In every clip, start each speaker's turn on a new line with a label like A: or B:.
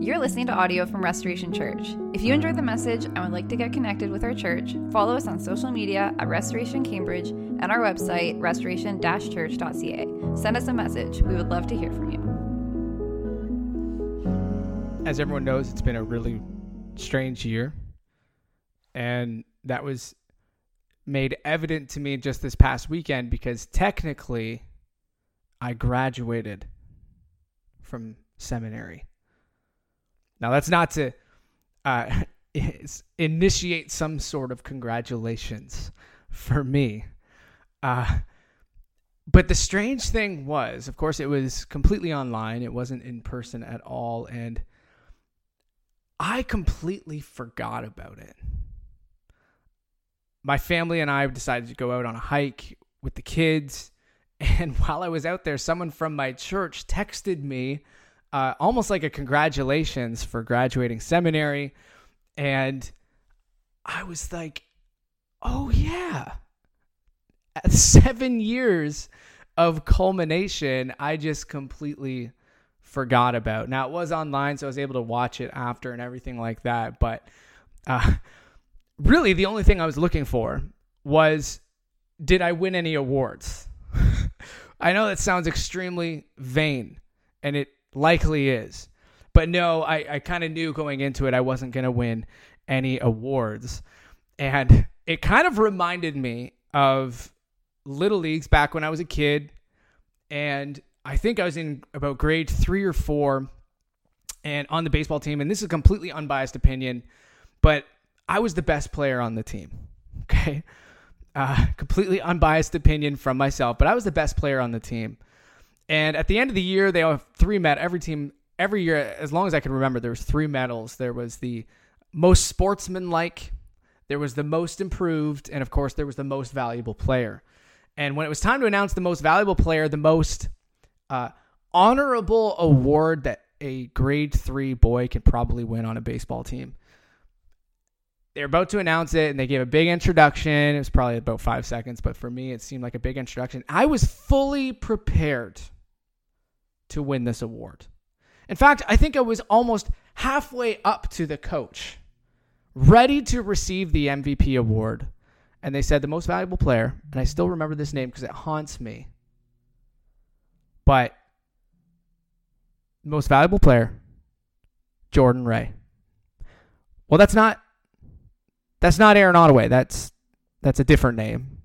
A: You're listening to audio from Restoration Church. If you enjoyed the message and would like to get connected with our church, follow us on social media at Restoration Cambridge and our website, restoration church.ca. Send us a message. We would love to hear from you.
B: As everyone knows, it's been a really strange year. And that was made evident to me just this past weekend because technically I graduated from seminary. Now, that's not to uh, initiate some sort of congratulations for me. Uh, but the strange thing was, of course, it was completely online. It wasn't in person at all. And I completely forgot about it. My family and I decided to go out on a hike with the kids. And while I was out there, someone from my church texted me uh, almost like a congratulations for graduating seminary. And I was like, oh, yeah. Seven years of culmination, I just completely forgot about. Now, it was online, so I was able to watch it after and everything like that. But uh, really, the only thing I was looking for was did I win any awards? I know that sounds extremely vain, and it likely is. But no, I, I kind of knew going into it I wasn't going to win any awards. And it kind of reminded me of Little Leagues back when I was a kid. And I think I was in about grade three or four and on the baseball team. And this is a completely unbiased opinion, but I was the best player on the team. Okay. Uh, completely unbiased opinion from myself, but I was the best player on the team. And at the end of the year, they have three met every team every year as long as I can remember. There was three medals. There was the most sportsmanlike, there was the most improved, and of course there was the most valuable player. And when it was time to announce the most valuable player, the most uh, honorable award that a grade three boy could probably win on a baseball team. They're about to announce it, and they gave a big introduction. It was probably about five seconds, but for me, it seemed like a big introduction. I was fully prepared to win this award. In fact, I think I was almost halfway up to the coach, ready to receive the MVP award. And they said the most valuable player, and I still remember this name because it haunts me. But most valuable player, Jordan Ray. Well, that's not that's not Aaron Ottaway. That's that's a different name.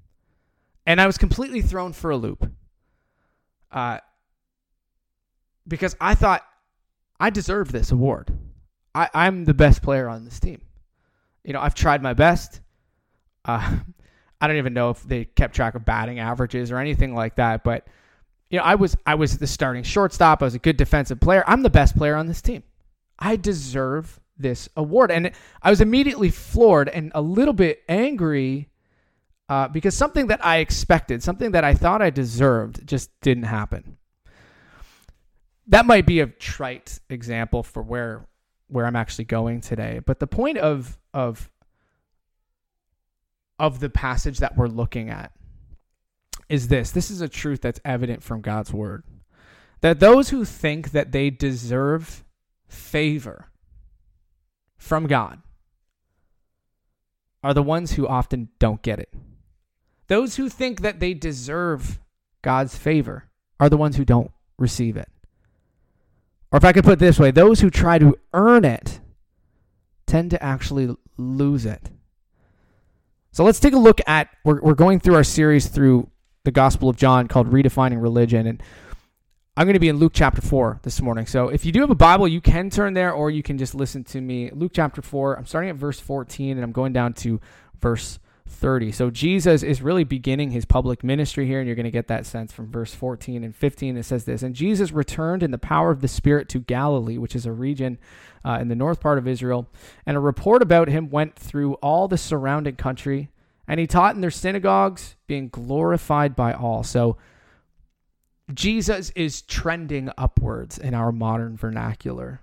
B: And I was completely thrown for a loop. Uh, because I thought I deserve this award. I, I'm the best player on this team. You know, I've tried my best. Uh, I don't even know if they kept track of batting averages or anything like that, but you know, I was I was the starting shortstop. I was a good defensive player. I'm the best player on this team. I deserve this award, and I was immediately floored and a little bit angry uh, because something that I expected, something that I thought I deserved, just didn't happen that might be a trite example for where where I'm actually going today. But the point of of of the passage that we're looking at is this. This is a truth that's evident from God's word. That those who think that they deserve favor from God are the ones who often don't get it. Those who think that they deserve God's favor are the ones who don't receive it. Or if I could put it this way, those who try to earn it tend to actually lose it. So let's take a look at we're we're going through our series through the Gospel of John called Redefining Religion and I'm going to be in Luke chapter 4 this morning. So if you do have a Bible, you can turn there or you can just listen to me. Luke chapter 4, I'm starting at verse 14 and I'm going down to verse 30. So Jesus is really beginning his public ministry here, and you're going to get that sense from verse 14 and 15. It says this And Jesus returned in the power of the Spirit to Galilee, which is a region uh, in the north part of Israel. And a report about him went through all the surrounding country, and he taught in their synagogues, being glorified by all. So Jesus is trending upwards in our modern vernacular.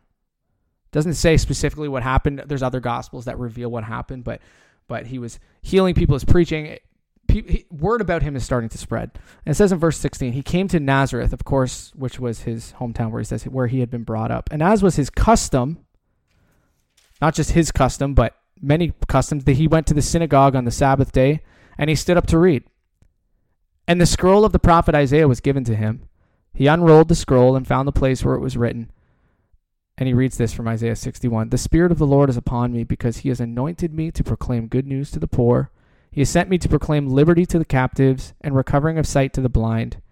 B: Doesn't say specifically what happened. There's other gospels that reveal what happened, but but he was healing people, is preaching. word about him is starting to spread. And it says in verse 16, he came to Nazareth, of course, which was his hometown where he says where he had been brought up. And as was his custom, not just his custom, but many customs, that he went to the synagogue on the Sabbath day and he stood up to read. And the scroll of the prophet Isaiah was given to him. He unrolled the scroll and found the place where it was written. And he reads this from Isaiah 61 The Spirit of the Lord is upon me because he has anointed me to proclaim good news to the poor. He has sent me to proclaim liberty to the captives and recovering of sight to the blind,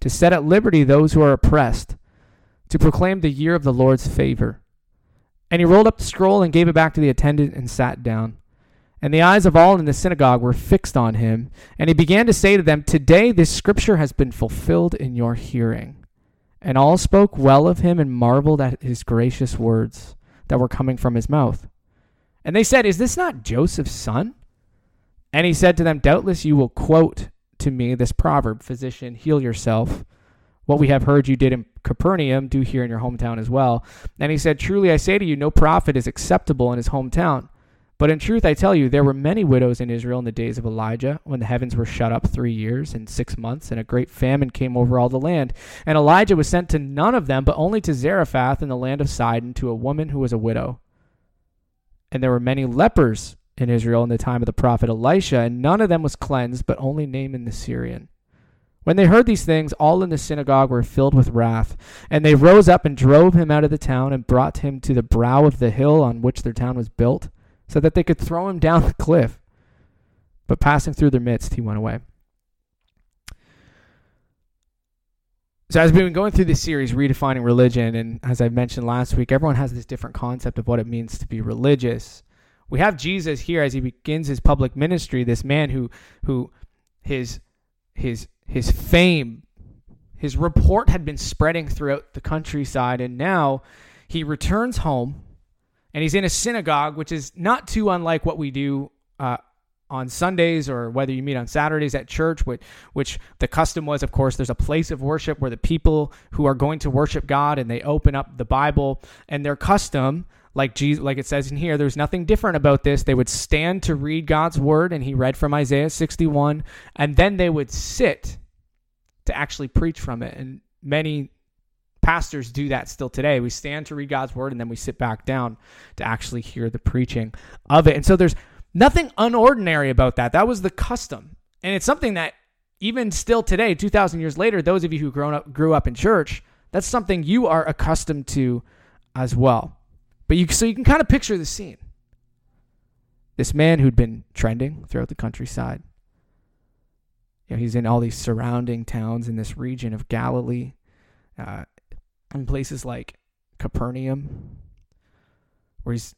B: to set at liberty those who are oppressed, to proclaim the year of the Lord's favor. And he rolled up the scroll and gave it back to the attendant and sat down. And the eyes of all in the synagogue were fixed on him. And he began to say to them, Today this scripture has been fulfilled in your hearing. And all spoke well of him and marveled at his gracious words that were coming from his mouth. And they said, Is this not Joseph's son? And he said to them, Doubtless you will quote to me this proverb Physician, heal yourself. What we have heard you did in Capernaum, do here in your hometown as well. And he said, Truly I say to you, no prophet is acceptable in his hometown. But in truth, I tell you, there were many widows in Israel in the days of Elijah, when the heavens were shut up three years and six months, and a great famine came over all the land. And Elijah was sent to none of them, but only to Zarephath in the land of Sidon, to a woman who was a widow. And there were many lepers in Israel in the time of the prophet Elisha, and none of them was cleansed, but only Naaman the Syrian. When they heard these things, all in the synagogue were filled with wrath, and they rose up and drove him out of the town and brought him to the brow of the hill on which their town was built so that they could throw him down the cliff. But passing through their midst, he went away. So, as we've been going through this series, redefining religion, and as I mentioned last week, everyone has this different concept of what it means to be religious. We have Jesus here as he begins his public ministry, this man who, who his, his, his fame, his report had been spreading throughout the countryside, and now he returns home and he's in a synagogue, which is not too unlike what we do uh, on Sundays or whether you meet on Saturdays at church, which, which the custom was, of course, there's a place of worship where the people who are going to worship God and they open up the Bible and their custom. Like Jesus, like it says in here, there's nothing different about this. They would stand to read God's word, and he read from Isaiah 61, and then they would sit to actually preach from it. And many pastors do that still today. We stand to read God's word and then we sit back down to actually hear the preaching of it. And so there's nothing unordinary about that. That was the custom. And it's something that even still today, 2000 years later, those of you who grown up grew up in church, that's something you are accustomed to as well. But you so you can kind of picture the scene. This man who'd been trending throughout the countryside. You know, he's in all these surrounding towns in this region of Galilee. Uh, in places like Capernaum, where he's,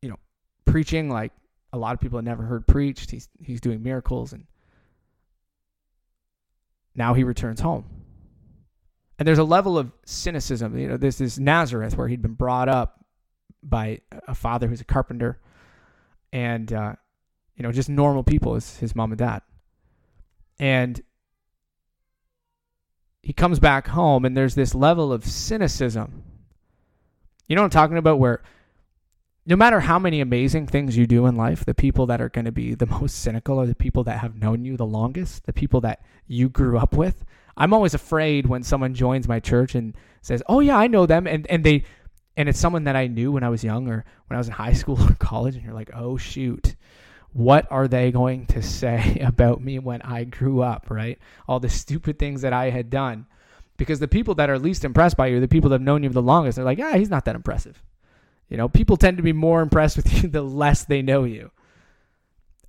B: you know, preaching like a lot of people had never heard preached. He's he's doing miracles, and now he returns home. And there's a level of cynicism. You know, this is Nazareth, where he'd been brought up by a father who's a carpenter, and uh, you know, just normal people as his mom and dad. And he comes back home and there's this level of cynicism. You know what I'm talking about? Where no matter how many amazing things you do in life, the people that are going to be the most cynical are the people that have known you the longest, the people that you grew up with. I'm always afraid when someone joins my church and says, "Oh yeah, I know them," and and they and it's someone that I knew when I was young or when I was in high school or college, and you're like, "Oh shoot." What are they going to say about me when I grew up, right? All the stupid things that I had done. Because the people that are least impressed by you, the people that have known you the longest, they're like, yeah, he's not that impressive. You know, people tend to be more impressed with you the less they know you.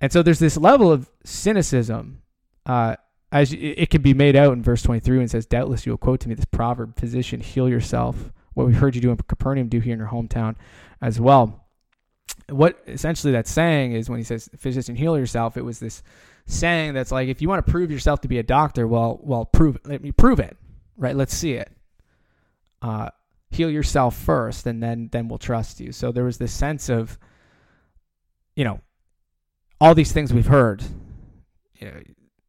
B: And so there's this level of cynicism, uh, as it can be made out in verse 23 and says, Doubtless you will quote to me this proverb, Physician, heal yourself. What we heard you do in Capernaum, do here in your hometown as well what essentially that's saying is when he says physician heal yourself, it was this saying that's like if you want to prove yourself to be a doctor, well, well, prove it. Let me prove it, right? Let's see it. Uh, heal yourself first, and then then we'll trust you. So there was this sense of, you know, all these things we've heard. You know,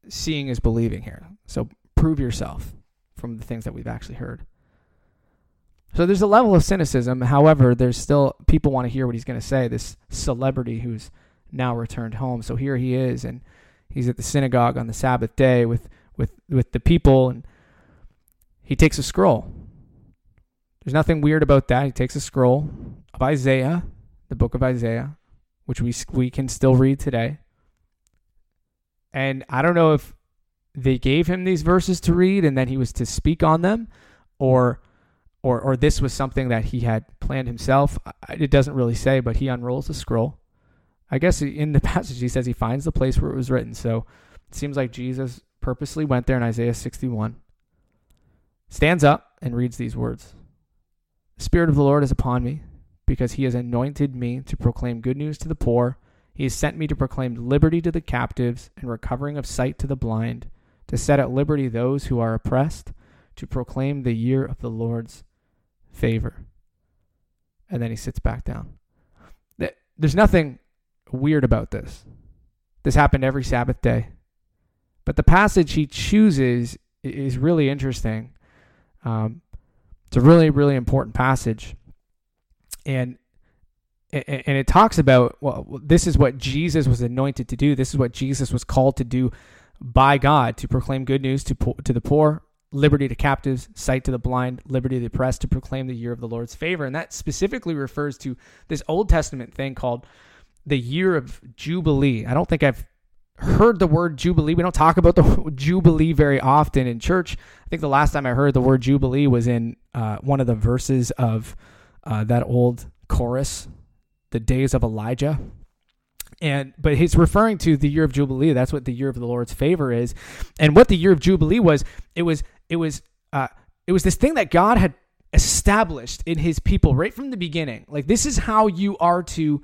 B: seeing is believing here. So prove yourself from the things that we've actually heard. So there's a level of cynicism. However, there's still people want to hear what he's going to say. This celebrity who's now returned home. So here he is, and He's at the synagogue on the Sabbath day with with with the people and he takes a scroll. There's nothing weird about that. He takes a scroll of Isaiah, the book of Isaiah, which we we can still read today. And I don't know if they gave him these verses to read and then he was to speak on them or or or this was something that he had planned himself. It doesn't really say, but he unrolls the scroll. I guess in the passage he says he finds the place where it was written. So it seems like Jesus purposely went there in Isaiah 61. Stands up and reads these words. The spirit of the Lord is upon me because he has anointed me to proclaim good news to the poor. He has sent me to proclaim liberty to the captives and recovering of sight to the blind, to set at liberty those who are oppressed, to proclaim the year of the Lord's favor. And then he sits back down. There's nothing weird about this. This happened every Sabbath day. But the passage he chooses is really interesting. Um, it's a really, really important passage. And and it talks about well this is what Jesus was anointed to do this is what Jesus was called to do by God to proclaim good news to to the poor liberty to captives, sight to the blind, liberty to the oppressed, to proclaim the year of the Lord's favor. And that specifically refers to this Old Testament thing called the year of Jubilee. I don't think I've heard the word Jubilee. We don't talk about the Jubilee very often in church. I think the last time I heard the word Jubilee was in uh, one of the verses of uh, that old chorus, The Days of Elijah and but he's referring to the year of jubilee that's what the year of the lord's favor is and what the year of jubilee was it was it was uh, it was this thing that God had established in His people right from the beginning. Like this is how you are to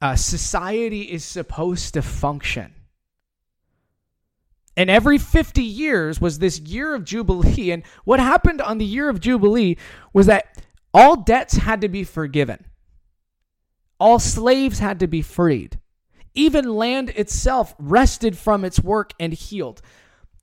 B: uh, society is supposed to function. And every 50 years was this year of Jubilee. And what happened on the year of Jubilee was that all debts had to be forgiven, all slaves had to be freed, even land itself rested from its work and healed.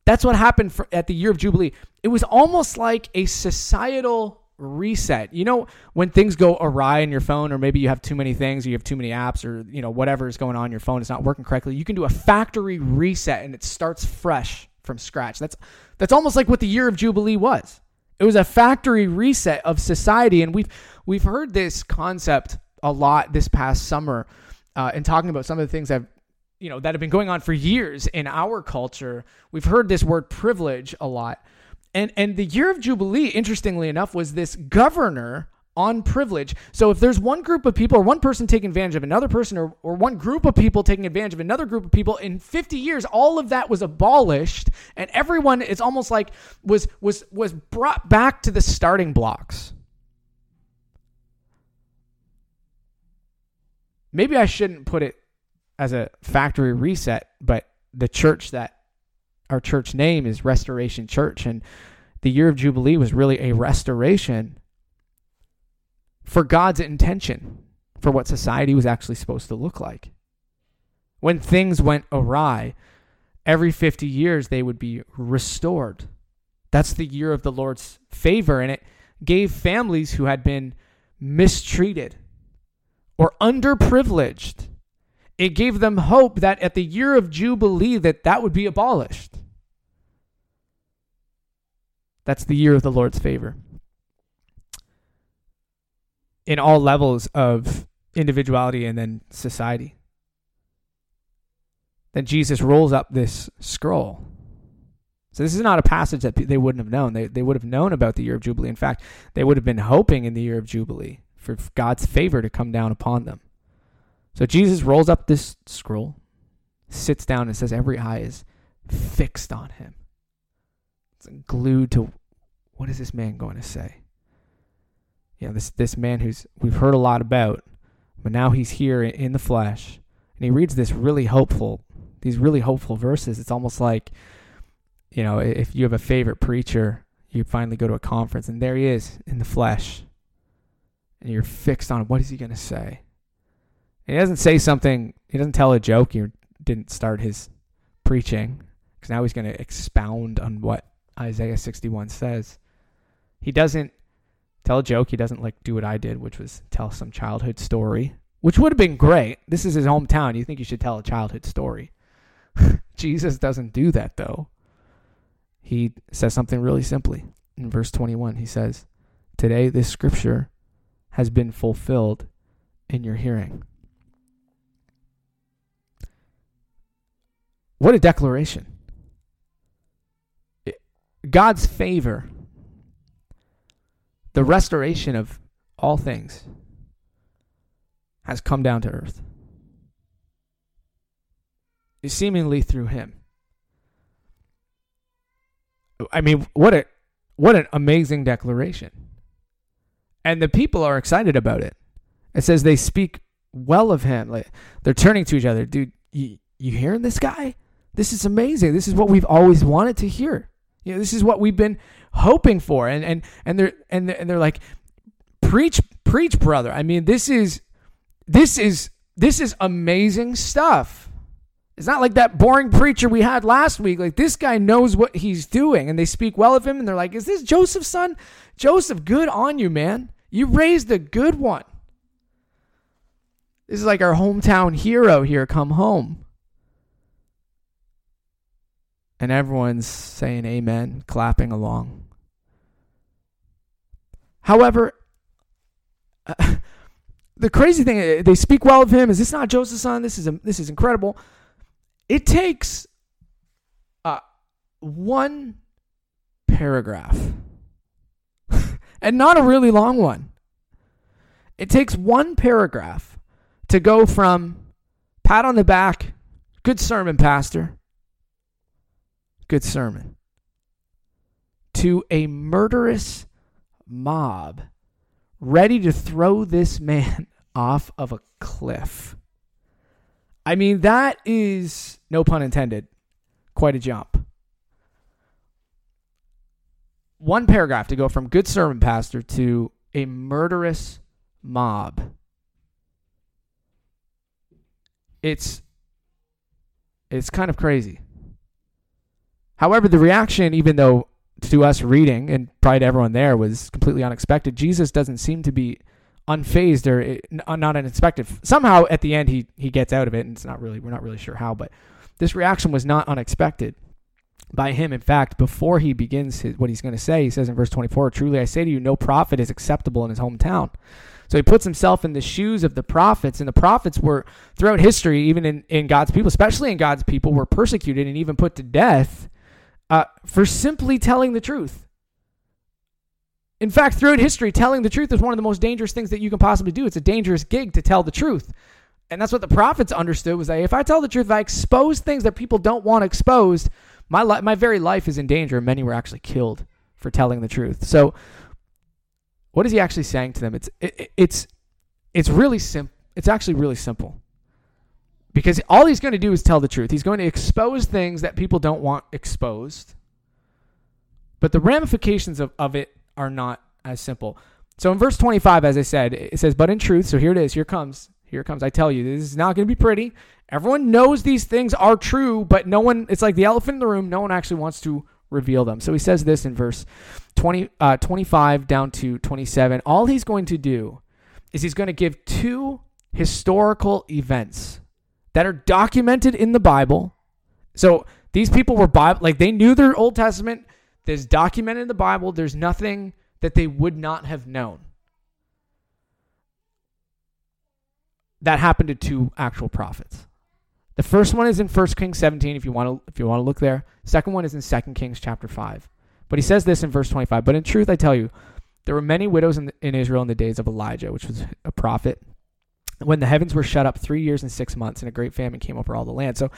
B: That's what happened for, at the year of Jubilee. It was almost like a societal reset. You know, when things go awry in your phone, or maybe you have too many things, or you have too many apps, or you know whatever is going on your phone is not working correctly. You can do a factory reset, and it starts fresh from scratch. That's that's almost like what the year of Jubilee was. It was a factory reset of society, and we've we've heard this concept a lot this past summer, uh, talking about some of the things I've you know that have been going on for years in our culture. We've heard this word privilege a lot. And and the year of jubilee interestingly enough was this governor on privilege. So if there's one group of people or one person taking advantage of another person or, or one group of people taking advantage of another group of people in 50 years all of that was abolished and everyone it's almost like was was was brought back to the starting blocks. Maybe I shouldn't put it as a factory reset, but the church that our church name is Restoration Church, and the year of Jubilee was really a restoration for God's intention for what society was actually supposed to look like. When things went awry, every 50 years they would be restored. That's the year of the Lord's favor, and it gave families who had been mistreated or underprivileged it gave them hope that at the year of Jubilee that that would be abolished. That's the year of the Lord's favor. In all levels of individuality and then society. Then Jesus rolls up this scroll. So this is not a passage that they wouldn't have known. They, they would have known about the year of Jubilee. In fact, they would have been hoping in the year of Jubilee for God's favor to come down upon them. So Jesus rolls up this scroll, sits down, and says, Every eye is fixed on him. It's glued to what is this man going to say? You know, this, this man who's we've heard a lot about, but now he's here in the flesh. And he reads this really hopeful, these really hopeful verses. It's almost like, you know, if you have a favorite preacher, you finally go to a conference and there he is in the flesh. And you're fixed on what is he going to say? He doesn't say something. He doesn't tell a joke. He didn't start his preaching because now he's going to expound on what Isaiah 61 says. He doesn't tell a joke. He doesn't like do what I did, which was tell some childhood story, which would have been great. This is his hometown. You think you should tell a childhood story? Jesus doesn't do that, though. He says something really simply. In verse 21, he says, Today this scripture has been fulfilled in your hearing. What a declaration. God's favor, the restoration of all things, has come down to earth. Seemingly through him. I mean, what a what an amazing declaration. And the people are excited about it. It says they speak well of him. Like they're turning to each other. Dude, you, you hearing this guy? This is amazing. This is what we've always wanted to hear. You know, this is what we've been hoping for. And and and they're and they're, and they're like, preach, preach, brother. I mean, this is this is this is amazing stuff. It's not like that boring preacher we had last week. Like this guy knows what he's doing, and they speak well of him, and they're like, "Is this Joseph's son? Joseph, good on you, man. You raised a good one." This is like our hometown hero here. Come home. And everyone's saying amen, clapping along. However, the crazy thing, uh, they speak well of him. Is this not Joseph's son? This is this is incredible. It takes uh, one paragraph, and not a really long one. It takes one paragraph to go from pat on the back, good sermon, Pastor, good sermon, to a murderous mob ready to throw this man off of a cliff. I mean, that is, no pun intended, quite a jump. One paragraph to go from good sermon pastor to a murderous mob. It's it's kind of crazy. However, the reaction, even though to us reading and probably to everyone there, was completely unexpected, Jesus doesn't seem to be unfazed or uh, not unexpected. Somehow at the end he he gets out of it, and it's not really we're not really sure how, but this reaction was not unexpected by him. In fact, before he begins his, what he's going to say, he says in verse 24, "Truly I say to you, no prophet is acceptable in his hometown." So he puts himself in the shoes of the prophets, and the prophets were throughout history, even in, in God's people, especially in God's people, were persecuted and even put to death uh, for simply telling the truth. In fact, throughout history, telling the truth is one of the most dangerous things that you can possibly do. It's a dangerous gig to tell the truth. And that's what the prophets understood was that if I tell the truth, if I expose things that people don't want exposed, my li- my very life is in danger. And many were actually killed for telling the truth. So what is he actually saying to them? It's it, it's it's really simple. It's actually really simple. Because all he's going to do is tell the truth. He's going to expose things that people don't want exposed. But the ramifications of, of it are not as simple. So in verse 25, as I said, it says, But in truth, so here it is, here it comes, here it comes. I tell you, this is not going to be pretty. Everyone knows these things are true, but no one, it's like the elephant in the room, no one actually wants to reveal them. So he says this in verse 20, uh, 25 down to 27. All he's going to do is he's going to give two historical events that are documented in the Bible. So these people were Bible, like they knew their Old Testament there's documented in the Bible. There's nothing that they would not have known. That happened to two actual prophets. The first one is in 1 Kings 17 if you want to if you want to look there. Second one is in 2 Kings chapter 5. But he says this in verse 25, but in truth I tell you, there were many widows in, in Israel in the days of Elijah, which was a prophet, when the heavens were shut up 3 years and 6 months and a great famine came over all the land. So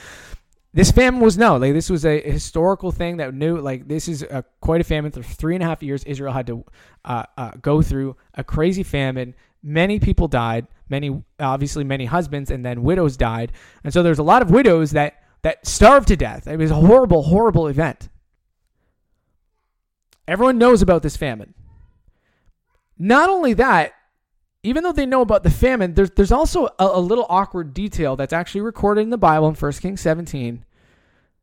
B: this famine was no like this was a historical thing that knew like this is a, quite a famine for three and a half years israel had to uh, uh, go through a crazy famine. Many people died many obviously many husbands and then widows died. And so there's a lot of widows that that starved to death. It was a horrible horrible event. Everyone knows about this famine. Not only that even though they know about the famine, there's there's also a, a, little awkward detail that's actually recorded in the Bible in 1 Kings 17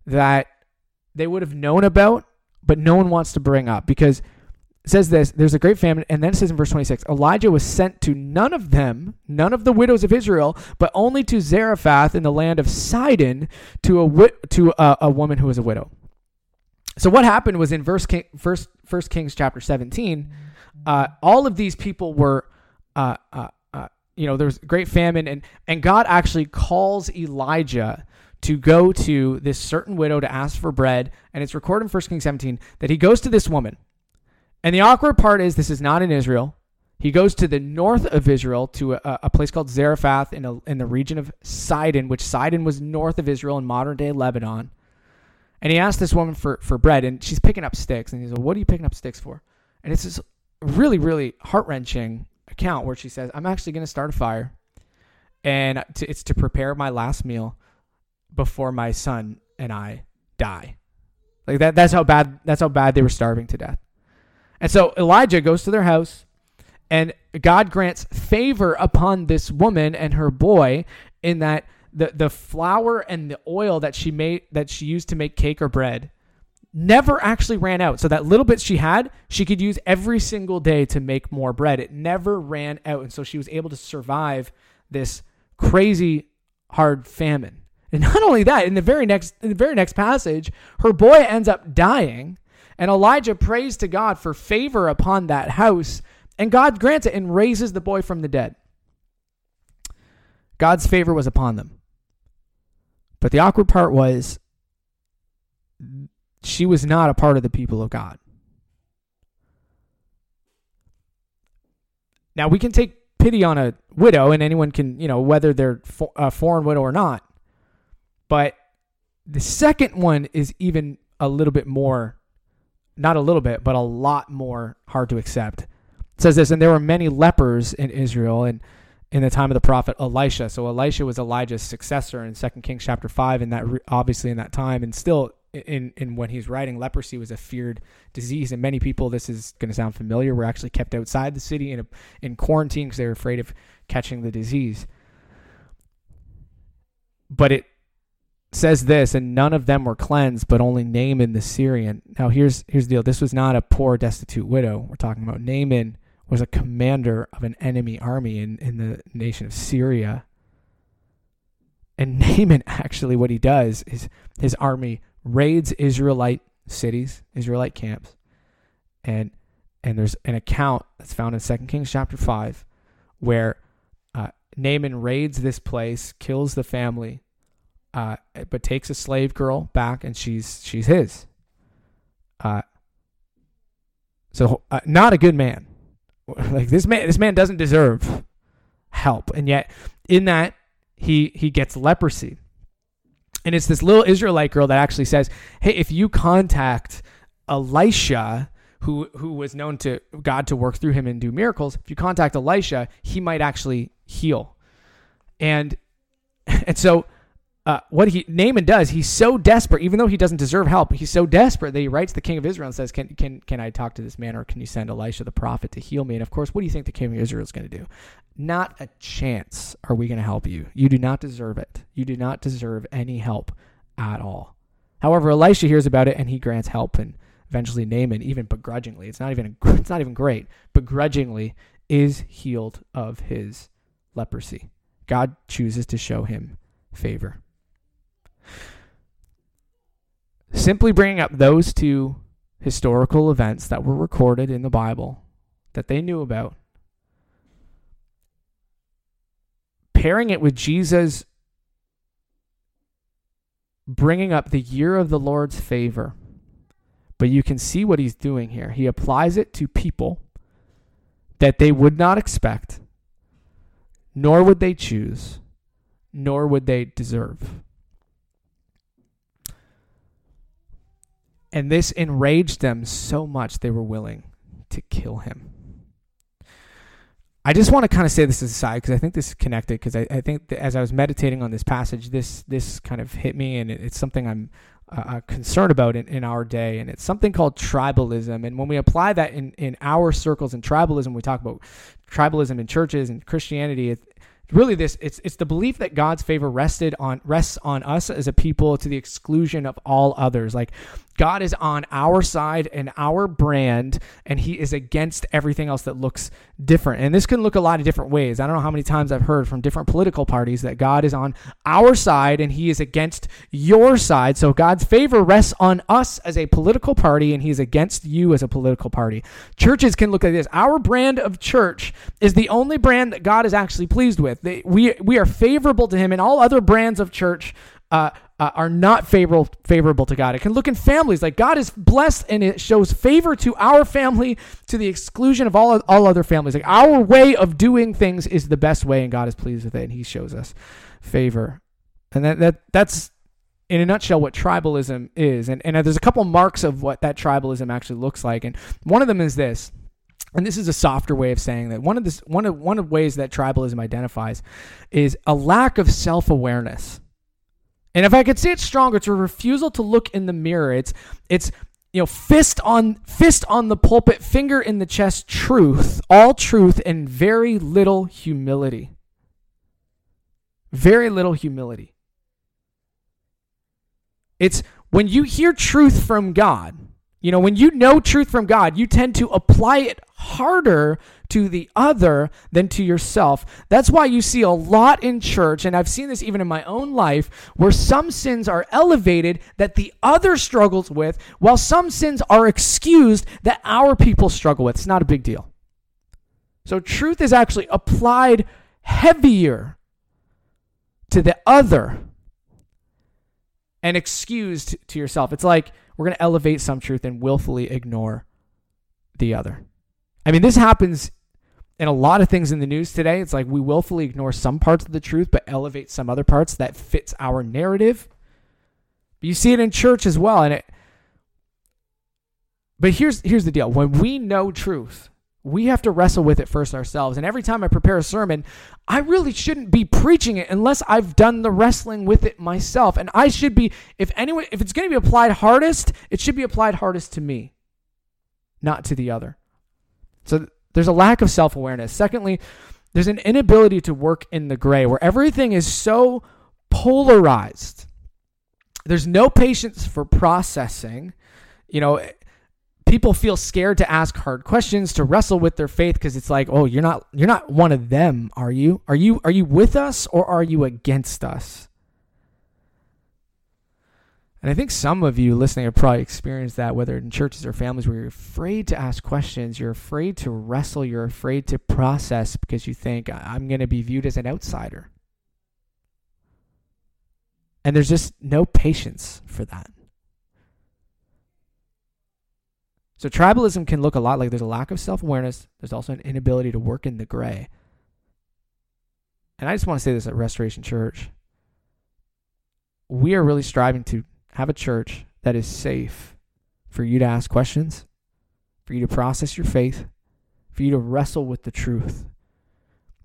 B: that they would have known about, but no one wants to bring up because it says this there's a great famine and then it says in verse 26 elijah was sent to none of them none of the widows of israel but only to zarephath in the land of sidon to a to a, a woman who was a widow. So what happened was in verse King, first first kings chapter 17 uh, all of these people were uh, uh, uh, you know there was great famine and and god actually calls elijah to go to this certain widow to ask for bread and it's recorded in first kings 17 that he goes to this woman and the awkward part is this is not in Israel. He goes to the north of Israel to a, a place called Zarephath in, a, in the region of Sidon, which Sidon was north of Israel in modern day Lebanon. And he asked this woman for, for bread, and she's picking up sticks. And he says, What are you picking up sticks for? And it's this really, really heart wrenching account where she says, I'm actually going to start a fire, and to, it's to prepare my last meal before my son and I die. Like that, that's how bad that's how bad they were starving to death. And so Elijah goes to their house, and God grants favor upon this woman and her boy in that the, the flour and the oil that she made that she used to make cake or bread never actually ran out. So that little bit she had, she could use every single day to make more bread. It never ran out. And so she was able to survive this crazy hard famine. And not only that, in the very next in the very next passage, her boy ends up dying and Elijah prays to God for favor upon that house, and God grants it and raises the boy from the dead. God's favor was upon them. But the awkward part was she was not a part of the people of God. Now, we can take pity on a widow, and anyone can, you know, whether they're a foreign widow or not. But the second one is even a little bit more not a little bit, but a lot more hard to accept. It says this, and there were many lepers in Israel and in the time of the prophet Elisha. So Elisha was Elijah's successor in 2 Kings chapter 5 and that obviously in that time and still in in when he's writing leprosy was a feared disease and many people this is going to sound familiar were actually kept outside the city in a, in quarantine because they were afraid of catching the disease. But it says this, and none of them were cleansed, but only Naaman the Syrian. Now here's here's the deal. This was not a poor, destitute widow. We're talking about Naaman was a commander of an enemy army in, in the nation of Syria. And Naaman actually what he does is his army raids Israelite cities, Israelite camps, and and there's an account that's found in 2 Kings chapter 5 where uh, Naaman raids this place, kills the family, uh, but takes a slave girl back, and she's she's his. Uh, so uh, not a good man. Like this man, this man doesn't deserve help, and yet in that he he gets leprosy, and it's this little Israelite girl that actually says, "Hey, if you contact Elisha." Who, who was known to God to work through him and do miracles. If you contact Elisha, he might actually heal. And and so uh, what he Naaman does, he's so desperate, even though he doesn't deserve help, he's so desperate that he writes the king of Israel and says, "Can can can I talk to this man, or can you send Elisha the prophet to heal me?" And of course, what do you think the king of Israel is going to do? Not a chance are we going to help you. You do not deserve it. You do not deserve any help at all. However, Elisha hears about it and he grants help, and eventually Naaman, even begrudgingly, it's not even it's not even great, begrudgingly is healed of his leprosy. God chooses to show him favor. Simply bringing up those two historical events that were recorded in the Bible that they knew about, pairing it with Jesus bringing up the year of the Lord's favor. But you can see what he's doing here. He applies it to people that they would not expect, nor would they choose, nor would they deserve. And this enraged them so much they were willing to kill him. I just want to kind of say this aside because I think this is connected because I, I think as I was meditating on this passage, this this kind of hit me and it, it's something I'm uh, uh, concerned about in, in our day. And it's something called tribalism. And when we apply that in, in our circles and tribalism, we talk about tribalism in churches and Christianity. It, really this it's it's the belief that God's favor rested on rests on us as a people to the exclusion of all others like God is on our side and our brand, and He is against everything else that looks different. And this can look a lot of different ways. I don't know how many times I've heard from different political parties that God is on our side and He is against your side. So God's favor rests on us as a political party, and He is against you as a political party. Churches can look like this. Our brand of church is the only brand that God is actually pleased with. We, we are favorable to Him, and all other brands of church uh, uh, are not favorable favorable to God. It can look in families like God is blessed and it shows favor to our family to the exclusion of all all other families. Like our way of doing things is the best way, and God is pleased with it, and He shows us favor. And that that that's in a nutshell what tribalism is. And and there's a couple marks of what that tribalism actually looks like, and one of them is this. And this is a softer way of saying that one of this one of one of ways that tribalism identifies is a lack of self-awareness and if I could say it stronger, it's a refusal to look in the mirror. It's it's you know fist on fist on the pulpit, finger in the chest, truth, all truth, and very little humility. Very little humility. It's when you hear truth from God, you know, when you know truth from God, you tend to apply it harder to the other than to yourself. That's why you see a lot in church, and I've seen this even in my own life, where some sins are elevated that the other struggles with, while some sins are excused that our people struggle with. It's not a big deal. So truth is actually applied heavier to the other and excused to yourself. It's like we're going to elevate some truth and willfully ignore the other. I mean, this happens in a lot of things in the news today. It's like we willfully ignore some parts of the truth, but elevate some other parts that fits our narrative. But you see it in church as well. And it, but here's here's the deal: when we know truth, we have to wrestle with it first ourselves. And every time I prepare a sermon, I really shouldn't be preaching it unless I've done the wrestling with it myself. And I should be, if anyone, if it's going to be applied hardest, it should be applied hardest to me, not to the other. So there's a lack of self awareness. Secondly, there's an inability to work in the gray where everything is so polarized. There's no patience for processing. You know, people feel scared to ask hard questions, to wrestle with their faith because it's like, "Oh, you're not you're not one of them, are you? Are you are you with us or are you against us?" And I think some of you listening have probably experienced that, whether in churches or families, where you're afraid to ask questions, you're afraid to wrestle, you're afraid to process because you think, I'm going to be viewed as an outsider. And there's just no patience for that. So tribalism can look a lot like there's a lack of self awareness, there's also an inability to work in the gray. And I just want to say this at Restoration Church. We are really striving to have a church that is safe for you to ask questions, for you to process your faith, for you to wrestle with the truth.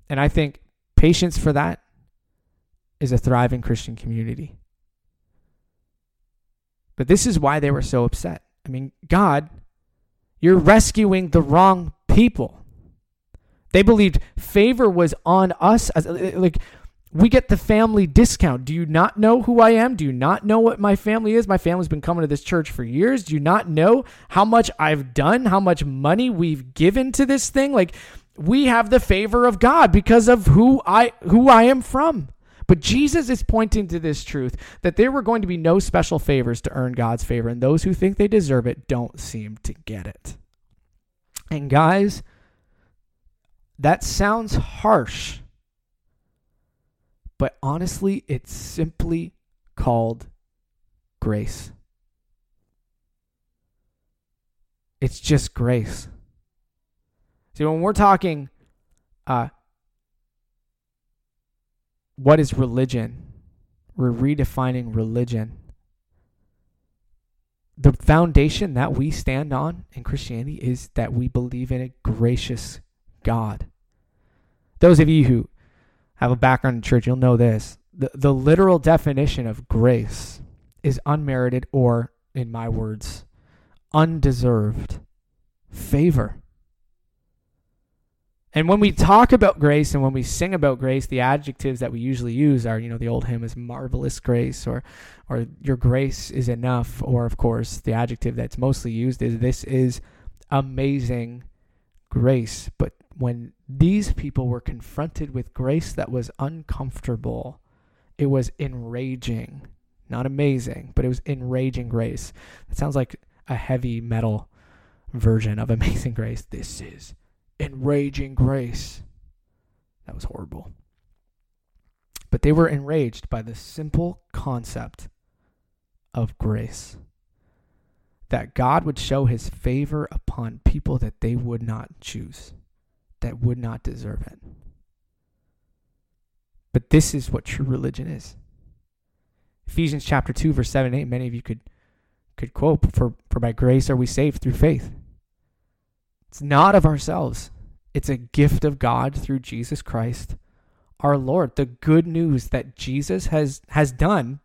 B: And I think patience for that is a thriving Christian community. But this is why they were so upset. I mean, God, you're rescuing the wrong people. They believed favor was on us as like we get the family discount. Do you not know who I am? Do you not know what my family is? My family's been coming to this church for years. Do you not know how much I've done, how much money we've given to this thing? Like we have the favor of God because of who I who I am from. But Jesus is pointing to this truth that there were going to be no special favors to earn God's favor, and those who think they deserve it don't seem to get it. And guys, that sounds harsh but honestly, it's simply called grace. It's just grace. See, when we're talking, uh, what is religion? We're redefining religion. The foundation that we stand on in Christianity is that we believe in a gracious God. Those of you who have a background in church, you'll know this. The, the literal definition of grace is unmerited or, in my words, undeserved favor. And when we talk about grace and when we sing about grace, the adjectives that we usually use are, you know, the old hymn is marvelous grace or or your grace is enough or of course the adjective that's mostly used is this is amazing grace. But when these people were confronted with grace that was uncomfortable, it was enraging. Not amazing, but it was enraging grace. It sounds like a heavy metal version of Amazing Grace. This is enraging grace. That was horrible. But they were enraged by the simple concept of grace that God would show his favor upon people that they would not choose, that would not deserve it. But this is what true religion is. Ephesians chapter 2 verse 7 and 8 many of you could could quote for for by grace are we saved through faith. It's not of ourselves. It's a gift of God through Jesus Christ our Lord. The good news that Jesus has has done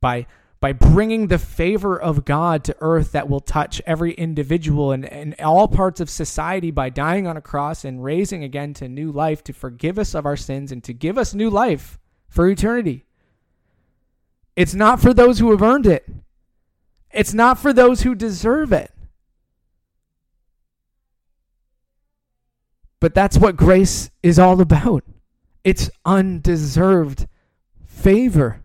B: by by bringing the favor of God to earth that will touch every individual and, and all parts of society by dying on a cross and raising again to new life to forgive us of our sins and to give us new life for eternity. It's not for those who have earned it. It's not for those who deserve it. But that's what grace is all about. It's undeserved favor.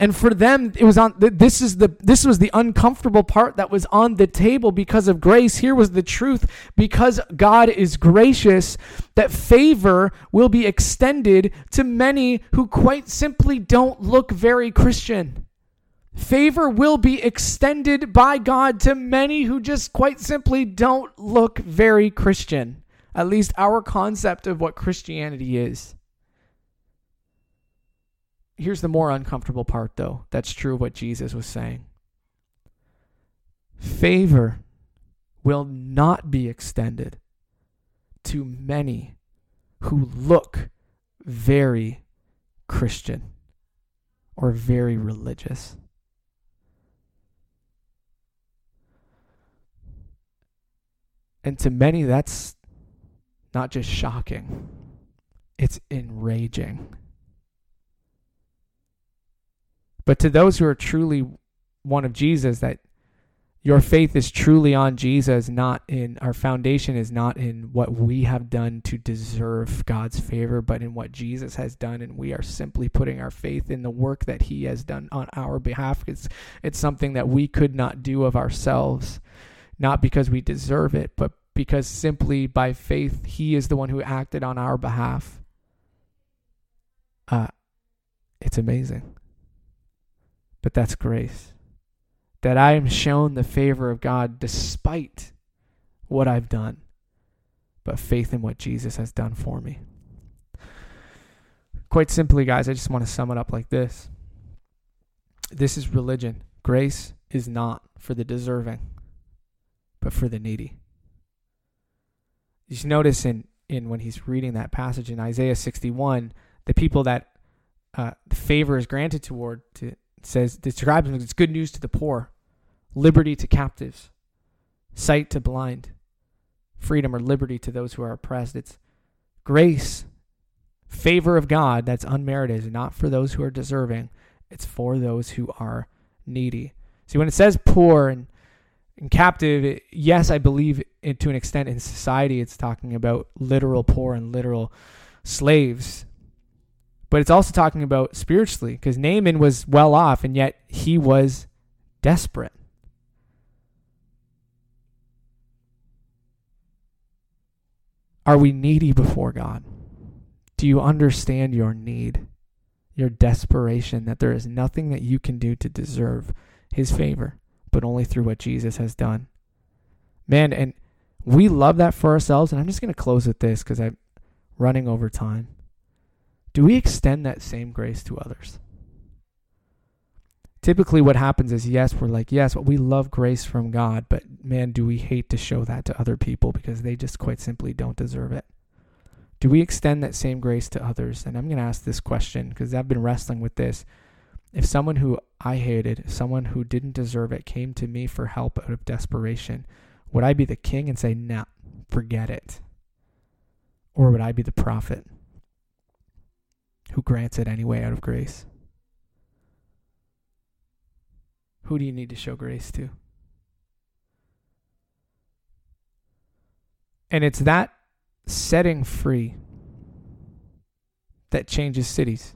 B: And for them, it was on. This is the this was the uncomfortable part that was on the table because of grace. Here was the truth: because God is gracious, that favor will be extended to many who quite simply don't look very Christian. Favor will be extended by God to many who just quite simply don't look very Christian. At least our concept of what Christianity is. Here's the more uncomfortable part, though. That's true of what Jesus was saying. Favor will not be extended to many who look very Christian or very religious. And to many, that's not just shocking, it's enraging. But to those who are truly one of Jesus, that your faith is truly on Jesus, not in our foundation is not in what we have done to deserve God's favor, but in what Jesus has done. And we are simply putting our faith in the work that He has done on our behalf. It's, it's something that we could not do of ourselves, not because we deserve it, but because simply by faith, He is the one who acted on our behalf. Uh, it's amazing. But that's grace. That I am shown the favor of God despite what I've done, but faith in what Jesus has done for me. Quite simply, guys, I just want to sum it up like this this is religion. Grace is not for the deserving, but for the needy. You notice in, in when he's reading that passage in Isaiah 61, the people that uh, favor is granted toward to says describes as good news to the poor, liberty to captives, sight to blind, freedom or liberty to those who are oppressed. It's grace, favor of God that's unmerited, not for those who are deserving. It's for those who are needy. See, when it says poor and, and captive, it, yes, I believe it, to an extent in society it's talking about literal poor and literal slaves. But it's also talking about spiritually because Naaman was well off and yet he was desperate. Are we needy before God? Do you understand your need, your desperation, that there is nothing that you can do to deserve His favor, but only through what Jesus has done? Man, and we love that for ourselves. And I'm just going to close with this because I'm running over time do we extend that same grace to others? Typically, what happens is, yes, we're like, yes, we love grace from God, but man, do we hate to show that to other people because they just quite simply don't deserve it. Do we extend that same grace to others? And I'm going to ask this question because I've been wrestling with this. If someone who I hated, someone who didn't deserve it, came to me for help out of desperation, would I be the king and say, nah, forget it? Or would I be the prophet who grants it anyway out of grace? Who do you need to show grace to? And it's that setting free that changes cities.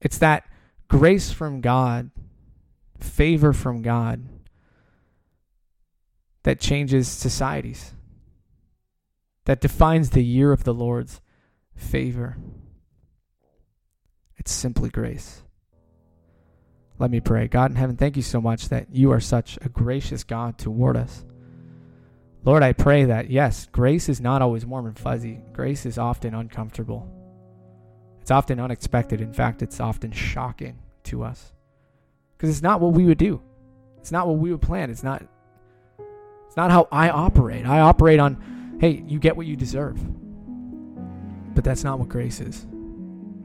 B: It's that grace from God, favor from God, that changes societies, that defines the year of the Lord's favor. It's simply grace. Let me pray. God in heaven, thank you so much that you are such a gracious God toward us. Lord, I pray that, yes, grace is not always warm and fuzzy. Grace is often uncomfortable. It's often unexpected. In fact, it's often shocking to us. Because it's not what we would do. It's not what we would plan. It's not it's not how I operate. I operate on, hey, you get what you deserve. But that's not what grace is.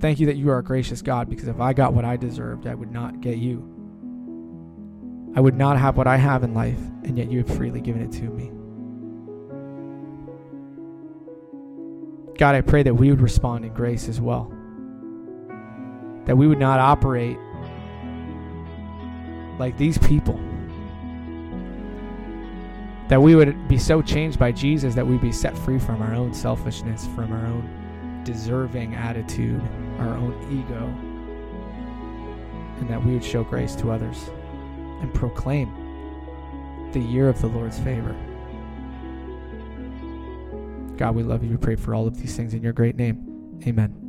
B: Thank you that you are a gracious God because if I got what I deserved, I would not get you. I would not have what I have in life, and yet you have freely given it to me. God, I pray that we would respond in grace as well. That we would not operate like these people. That we would be so changed by Jesus that we'd be set free from our own selfishness, from our own deserving attitude, our own ego, and that we would show grace to others and proclaim the year of the Lord's favor. God, we love you. We pray for all of these things in your great name. Amen.